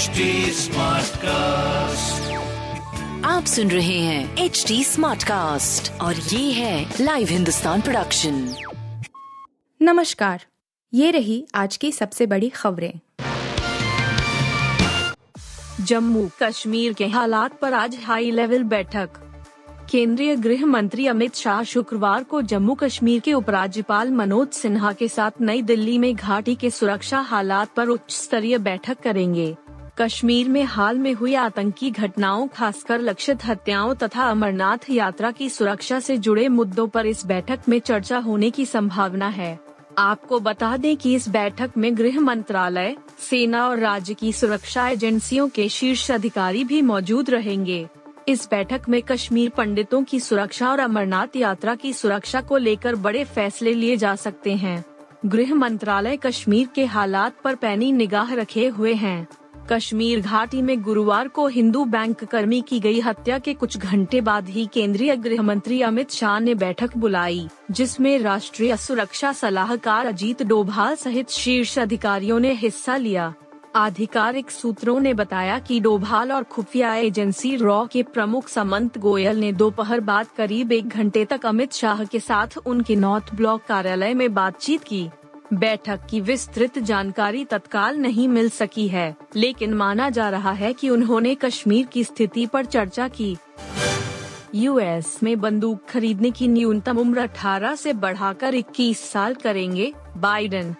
HD cast आप सुन रहे हैं एच डी स्मार्ट कास्ट और ये है लाइव हिंदुस्तान प्रोडक्शन नमस्कार। ये रही आज की सबसे बड़ी खबरें। जम्मू कश्मीर के हालात पर आज हाई लेवल बैठक। केंद्रीय गृह मंत्री अमित शाह शुक्रवार को जम्मू कश्मीर के उपराज्यपाल मनोज सिन्हा के साथ नई दिल्ली में घाटी के सुरक्षा हालात पर उच्च स्तरीय बैठक करेंगे। कश्मीर में हाल में हुई आतंकी घटनाओं, खासकर लक्षित हत्याओं तथा अमरनाथ यात्रा की सुरक्षा से जुड़े मुद्दों पर इस बैठक में चर्चा होने की संभावना है। आपको बता दें कि इस बैठक में गृह मंत्रालय, सेना और राज्य की सुरक्षा एजेंसियों के शीर्ष अधिकारी भी मौजूद रहेंगे। इस बैठक में कश्मीर पंडितों की सुरक्षा और अमरनाथ यात्रा की सुरक्षा को लेकर बड़े फैसले लिए जा सकते हैं। गृह मंत्रालय कश्मीर के हालात पर पैनी निगाह रखे हुए हैं। कश्मीर घाटी में गुरुवार को हिंदू बैंक कर्मी की गई हत्या के कुछ घंटे बाद ही केंद्रीय गृह मंत्री अमित शाह ने बैठक बुलाई, जिसमें राष्ट्रीय सुरक्षा सलाहकार अजीत डोभाल सहित शीर्ष अधिकारियों ने हिस्सा लिया। आधिकारिक सूत्रों ने बताया कि डोभाल और खुफिया एजेंसी रॉ के प्रमुख समंत गोयल ने दोपहर बाद करीब एक घंटे तक अमित शाह के साथ उनके नॉर्थ ब्लॉक कार्यालय में बातचीत की। बैठक की विस्तृत जानकारी तत्काल नहीं मिल सकी है, लेकिन माना जा रहा है कि उन्होंने कश्मीर की स्थिति पर चर्चा की। यूएस में बंदूक खरीदने की न्यूनतम उम्र 18 से बढ़ाकर 21 साल करेंगे, बाइडेन।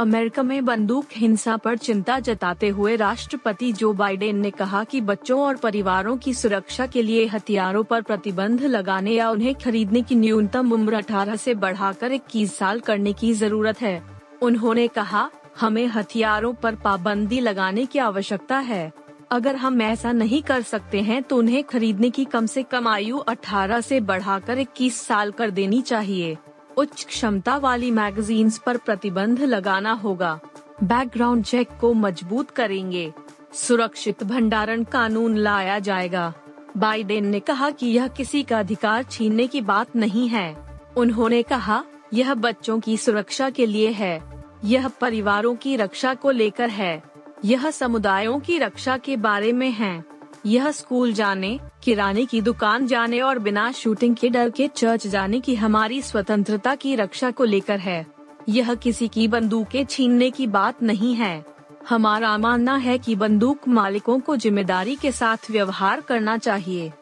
अमेरिका में बंदूक हिंसा पर चिंता जताते हुए राष्ट्रपति जो बाइडेन ने कहा कि बच्चों और परिवारों की सुरक्षा के लिए हथियारों पर प्रतिबंध लगाने या उन्हें खरीदने की न्यूनतम उम्र 18 से बढ़ाकर 21 साल करने की ज़रूरत है। उन्होंने कहा, हमें हथियारों पर पाबंदी लगाने की आवश्यकता है। अगर हम ऐसा नहीं कर सकते हैं तो उन्हें खरीदने की कम से कम आयु 18 से बढ़ाकर 21 साल कर देनी चाहिए। उच्च क्षमता वाली मैगजीन्स पर प्रतिबंध लगाना होगा। बैकग्राउंड चेक को मज़बूत करेंगे। सुरक्षित भंडारण कानून लाया जाएगा। बाइडेन ने कहा कि यह किसी का अधिकार छीनने की बात नहीं है। उन्होंने कहा, यह बच्चों की सुरक्षा के लिए है। यह परिवारों की रक्षा को लेकर है। यह समुदायों की रक्षा के बारे में है। यह स्कूल जाने, किराने की दुकान जाने और बिना शूटिंग के डर के चर्च जाने की हमारी स्वतंत्रता की रक्षा को लेकर है। यह किसी की बंदूकें छीनने की बात नहीं है। हमारा मानना है कि बंदूक मालिकों को ज़िम्मेदारी के साथ व्यवहार करना चाहिए।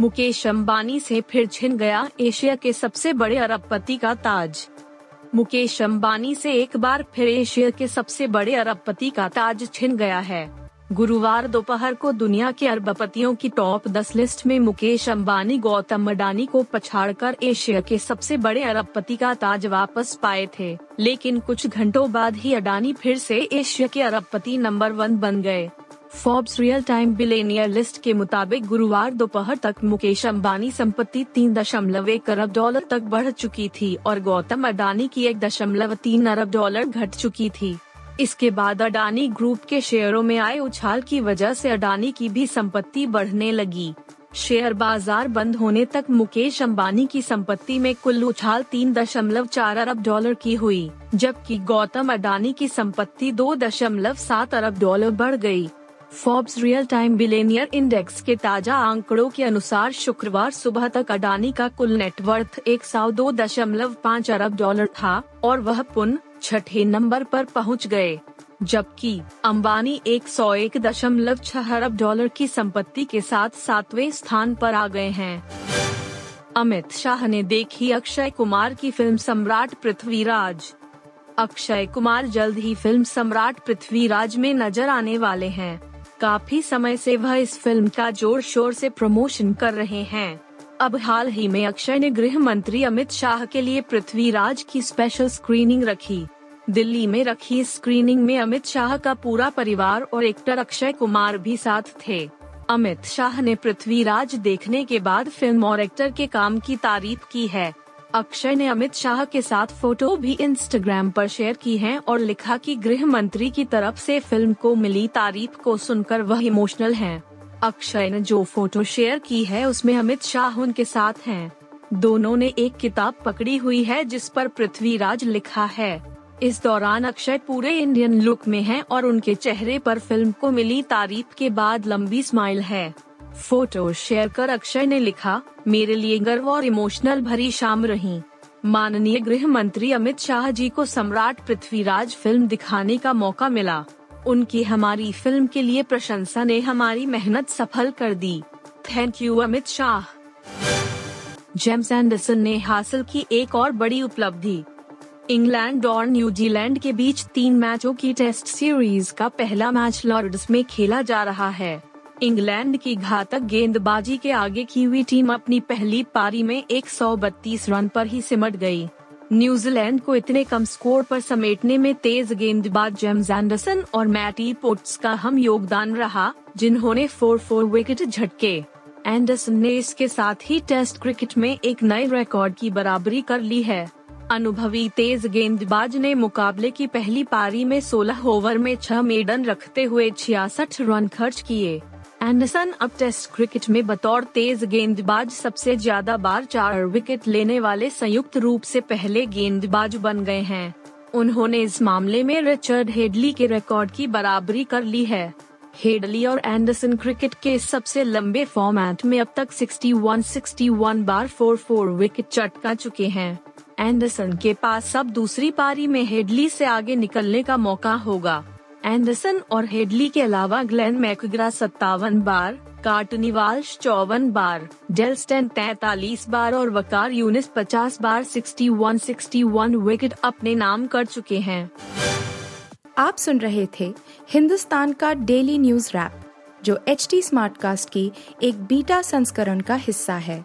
मुकेश अंबानी से फिर छिन गया एशिया के सबसे बड़े अरबपति का ताज। मुकेश अंबानी से एक बार फिर एशिया के सबसे बड़े अरबपति का ताज छिन गया है। गुरुवार दोपहर को दुनिया के अरबपतियों की टॉप 10 लिस्ट में मुकेश अंबानी, गौतम अडानी को पछाड़कर एशिया के सबसे बड़े अरबपति का ताज वापस पाए थे। लेकिन कुछ घंटों बाद ही अडानी फिर से एशिया के अरबपति नंबर वन बन गए। Forbes real time billionaire list के मुताबिक गुरुवार दोपहर तक मुकेश अंबानी संपत्ति तीन दशमलव एक अरब डॉलर तक बढ़ चुकी थी और गौतम अडानी की एक दशमलव तीन अरब डॉलर घट चुकी थी। इसके बाद अडानी ग्रुप के शेयरों में आए उछाल की वजह से अडानी की भी संपत्ति बढ़ने लगी शेयर बाज़ार बंद होने तक मुकेश अंबानी की संपत्ति में कुल उछाल तीन दशमलव चार अरब डॉलर की हुई, जबकि गौतम अडानी की संपत्ति दो दशमलव सात अरब डॉलर बढ़ गई। Forbes real time billionaire index के ताज़ा आंकड़ों के अनुसार शुक्रवार सुबह तक अडानी का कुल नेटवर्थ एक सौ दो दशमलव पाँच अरब डॉलर था, और वह पुनः छठे नंबर पर पहुँच गए, जबकि अंबानी एक सौ एक दशमलव छह अरब डॉलर की संपत्ति के साथ सातवें स्थान पर आ गए हैं। अमित शाह ने देखी अक्षय कुमार की फ़िल्म सम्राट पृथ्वीराज। अक्षय कुमार जल्द ही फ़िल्म सम्राट पृथ्वीराज में नज़र आने वाले हैं। काफ़ी समय से वह इस फ़िल्म का ज़ोर शोर से प्रमोशन कर रहे हैं। अब हाल ही में अक्षय ने गृह मंत्री अमित शाह के लिए पृथ्वीराज की स्पेशल स्क्रीनिंग रखी। दिल्ली में रखी स्क्रीनिंग में अमित शाह का पूरा परिवार और एक्टर अक्षय कुमार भी साथ थे अमित शाह ने पृथ्वीराज देखने के बाद फ़िल्म और एक्टर के काम की तारीफ़ की है अक्षय ने अमित शाह के साथ फ़ोटो भी इंस्टाग्राम पर शेयर की है और लिखा कि गृह मंत्री की तरफ़ से फ़िल्म को मिली तारीफ़ को सुनकर वह इमोशनल हैं। अक्षय ने जो फ़ोटो शेयर की है उसमें अमित शाह उनके साथ हैं। दोनों ने एक किताब पकड़ी हुई है जिस पर पृथ्वीराज लिखा है इस दौरान अक्षय पूरे इंडियन लुक में हैं और उनके चेहरे पर फ़िल्म को मिली तारीफ़ के बाद लंबी स्माइल है। फ़ोटो शेयर कर अक्षय ने लिखा, मेरे लिए गर्व और इमोशनल भरी शाम रही। माननीय गृह मंत्री अमित शाह जी को सम्राट पृथ्वीराज फ़िल्म दिखाने का मौका मिला। उनकी हमारी फ़िल्म के लिए प्रशंसा ने हमारी मेहनत सफल कर दी। Thank you Amit Shah. James Anderson ने हासिल की एक और बड़ी उपलब्धि। इंग्लैंड और न्यूजीलैंड के बीच तीन मैचों की टेस्ट सीरीज़ का पहला मैच लॉर्ड्स में खेला जा रहा है। इंग्लैंड की घातक गेंदबाजी के आगे की हुई टीम अपनी पहली पारी में 132 रन पर ही सिमट गई। न्यूजीलैंड को इतने कम स्कोर पर समेटने में तेज गेंदबाज जेम्स एंडरसन और मैटी पोट्स का हम योगदान रहा, जिन्होंने फोर फोर विकेट झटके। एंडरसन ने इसके साथ ही टेस्ट क्रिकेट में एक नए रिकॉर्ड की बराबरी कर ली है। अनुभवी तेज गेंदबाज ने मुकाबले की पहली पारी में 16 ओवर में छह मेडन रखते हुए छियासठ रन खर्च किए। एंडरसन अब टेस्ट क्रिकेट में बतौर तेज गेंदबाज सबसे ज़्यादा बार चार विकेट लेने वाले संयुक्त रूप से पहले गेंदबाज बन गए हैं। उन्होंने इस मामले में रिचर्ड हेडली के रिकॉर्ड की बराबरी कर ली है। हेडली और एंडरसन क्रिकेट के सबसे लंबे फॉर्मेट में अब तक 61 61 बार 4 4 विकेट चटका चुके हैं। एंडरसन के पास अब दूसरी पारी में हेडली से आगे निकलने का मौका होगा। एंडरसन और हेडली के अलावा ग्लेन मैकग्रा सत्तावन बार कार्टनीवाल चौवन बार, डेलस्टन तैतालीस बार और वकार यूनिस पचास बार sixty one sixty one wicket अपने नाम कर चुके हैं। आप सुन रहे थे हिंदुस्तान का डेली न्यूज़ रैप, जो एच टी स्मार्ट कास्ट की एक बीटा संस्करण का हिस्सा है।